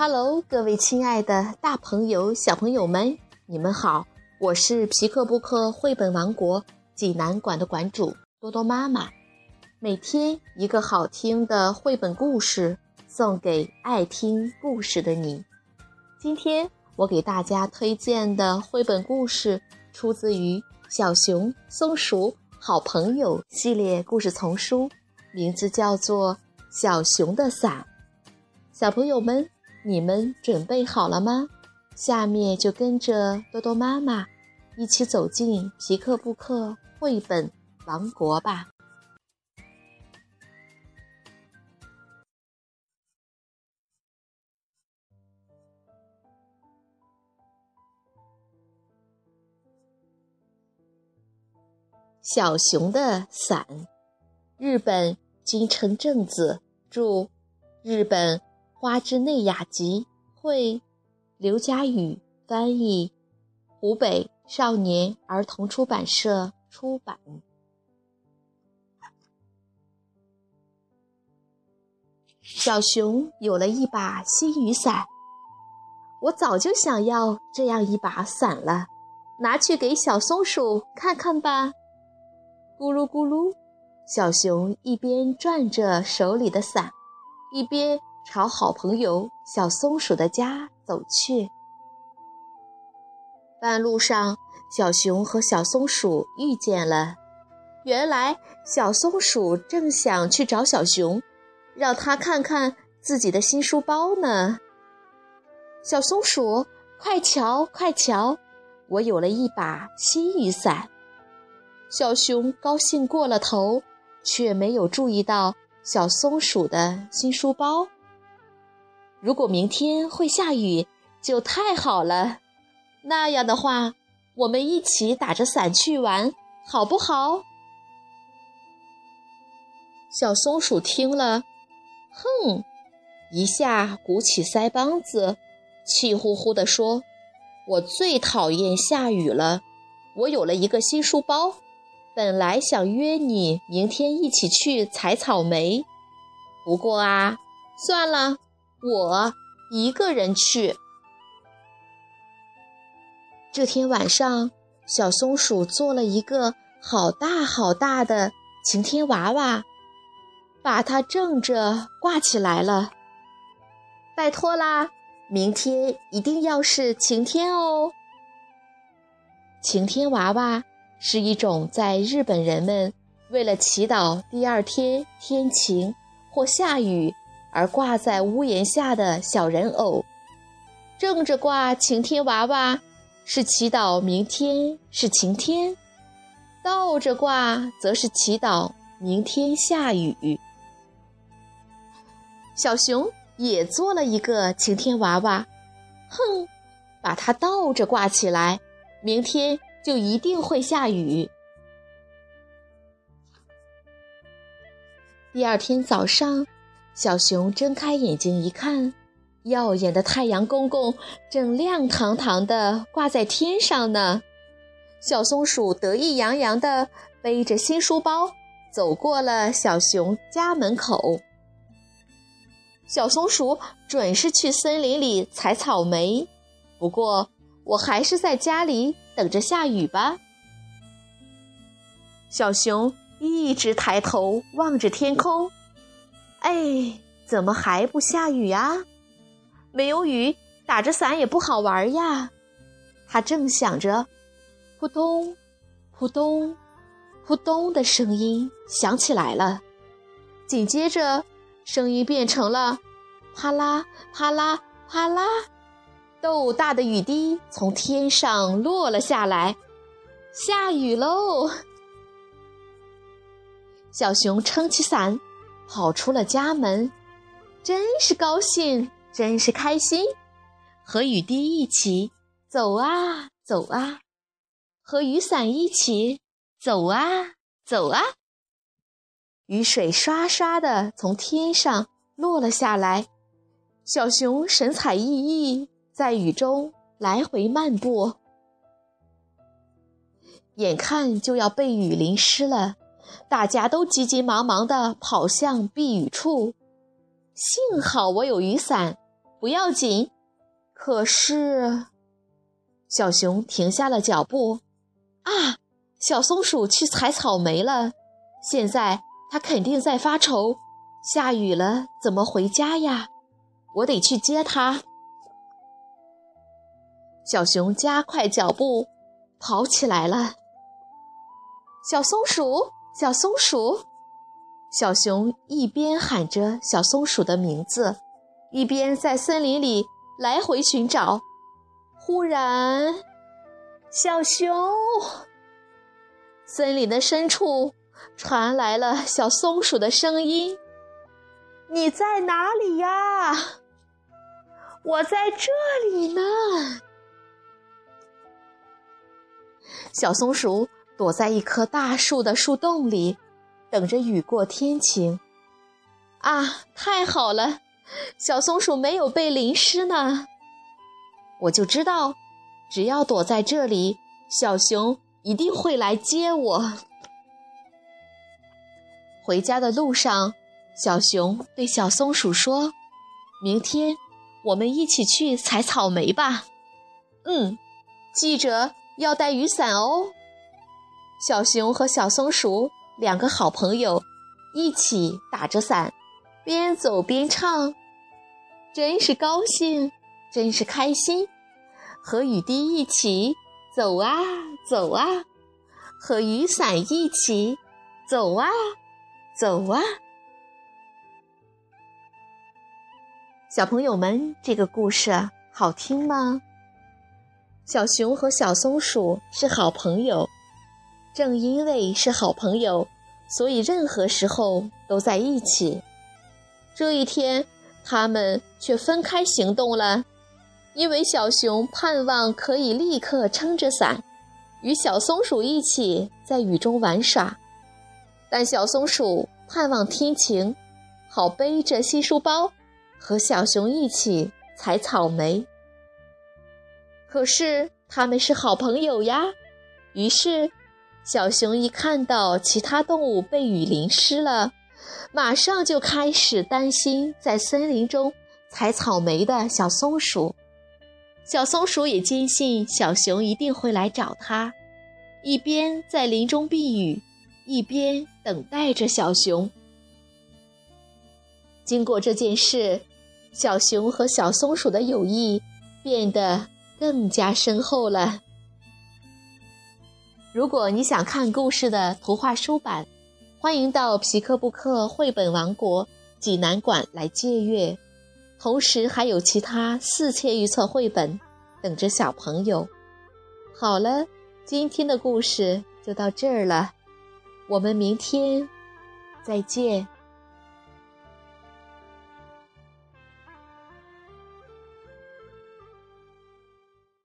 Hello，各位亲爱的大朋友、小朋友们，你们好！我是皮克布克绘本王国济南馆的馆主多多妈妈。每天一个好听的绘本故事，送给爱听故事的你。今天我给大家推荐的绘本故事，出自于《小熊松鼠好朋友》系列故事丛书，名字叫做《小熊的伞》。小朋友们。你们准备好了吗？下面就跟着多多妈妈一起走进皮克布克绘本王国吧。小熊的伞，日本金城正子著，日本。花之内雅集会，刘佳宇翻译，湖北少年儿童出版社出版。小熊有了一把新雨伞，我早就想要这样一把伞了，拿去给小松鼠看看吧。咕噜咕噜，小熊一边转着手里的伞，一边。朝好朋友小松鼠的家走去。半路上，小熊和小松鼠遇见了。原来，小松鼠正想去找小熊，让他看看自己的新书包呢。小松鼠，快瞧，快瞧，我有了一把新雨伞。小熊高兴过了头，却没有注意到小松鼠的新书包。如果明天会下雨，就太好了。那样的话，我们一起打着伞去玩，好不好？小松鼠听了，哼，一下鼓起腮帮子，气呼呼地说：“我最讨厌下雨了。我有了一个新书包，本来想约你明天一起去采草莓，不过啊，算了。”我一个人去。这天晚上，小松鼠做了一个好大好大的晴天娃娃，把它正着挂起来了。拜托啦，明天一定要是晴天哦！晴天娃娃是一种在日本人们为了祈祷第二天天晴或下雨。而挂在屋檐下的小人偶，正着挂晴天娃娃，是祈祷明天是晴天；倒着挂则是祈祷明天下雨。小熊也做了一个晴天娃娃，哼，把它倒着挂起来，明天就一定会下雨。第二天早上。小熊睁开眼睛一看，耀眼的太阳公公正亮堂堂的挂在天上呢。小松鼠得意洋洋地背着新书包走过了小熊家门口。小松鼠准是去森林里采草莓，不过我还是在家里等着下雨吧。小熊一直抬头望着天空。哎，怎么还不下雨呀？没有雨，打着伞也不好玩呀。他正想着，扑通、扑通、扑通的声音响起来了。紧接着，声音变成了啪啦、啪啦、啪啦，豆大的雨滴从天上落了下来。下雨喽！小熊撑起伞。跑出了家门，真是高兴，真是开心，和雨滴一起走啊走啊，和雨伞一起走啊走啊。雨水刷刷的从天上落了下来，小熊神采奕奕，在雨中来回漫步，眼看就要被雨淋湿了。大家都急急忙忙地跑向避雨处。幸好我有雨伞，不要紧。可是，小熊停下了脚步。啊，小松鼠去采草莓了。现在它肯定在发愁，下雨了怎么回家呀？我得去接它。小熊加快脚步，跑起来了。小松鼠，小松鼠，小熊一边喊着小松鼠的名字，一边在森林里来回寻找。忽然，小熊，森林的深处传来了小松鼠的声音：“你在哪里呀？”“我在这里呢。”小松鼠躲在一棵大树的树洞里，等着雨过天晴。啊，太好了！小松鼠没有被淋湿呢。我就知道，只要躲在这里，小熊一定会来接我。回家的路上，小熊对小松鼠说：“明天我们一起去采草莓吧。”嗯，记着。要带雨伞哦！小熊和小松鼠两个好朋友一起打着伞，边走边唱，真是高兴，真是开心。和雨滴一起走啊走啊，和雨伞一起走啊走啊。小朋友们，这个故事好听吗？小熊和小松鼠是好朋友，正因为是好朋友，所以任何时候都在一起。这一天，他们却分开行动了，因为小熊盼望可以立刻撑着伞，与小松鼠一起在雨中玩耍；但小松鼠盼望天晴，好背着新书包和小熊一起采草莓。可是他们是好朋友呀，于是小熊一看到其他动物被雨淋湿了，马上就开始担心在森林中采草莓的小松鼠。小松鼠也坚信小熊一定会来找它，一边在林中避雨，一边等待着小熊。经过这件事，小熊和小松鼠的友谊变得。更加深厚了。如果你想看故事的图画书版，欢迎到皮克布克绘本王国济南馆来借阅。同时还有其他四千余册绘本等着小朋友。好了，今天的故事就到这儿了，我们明天再见。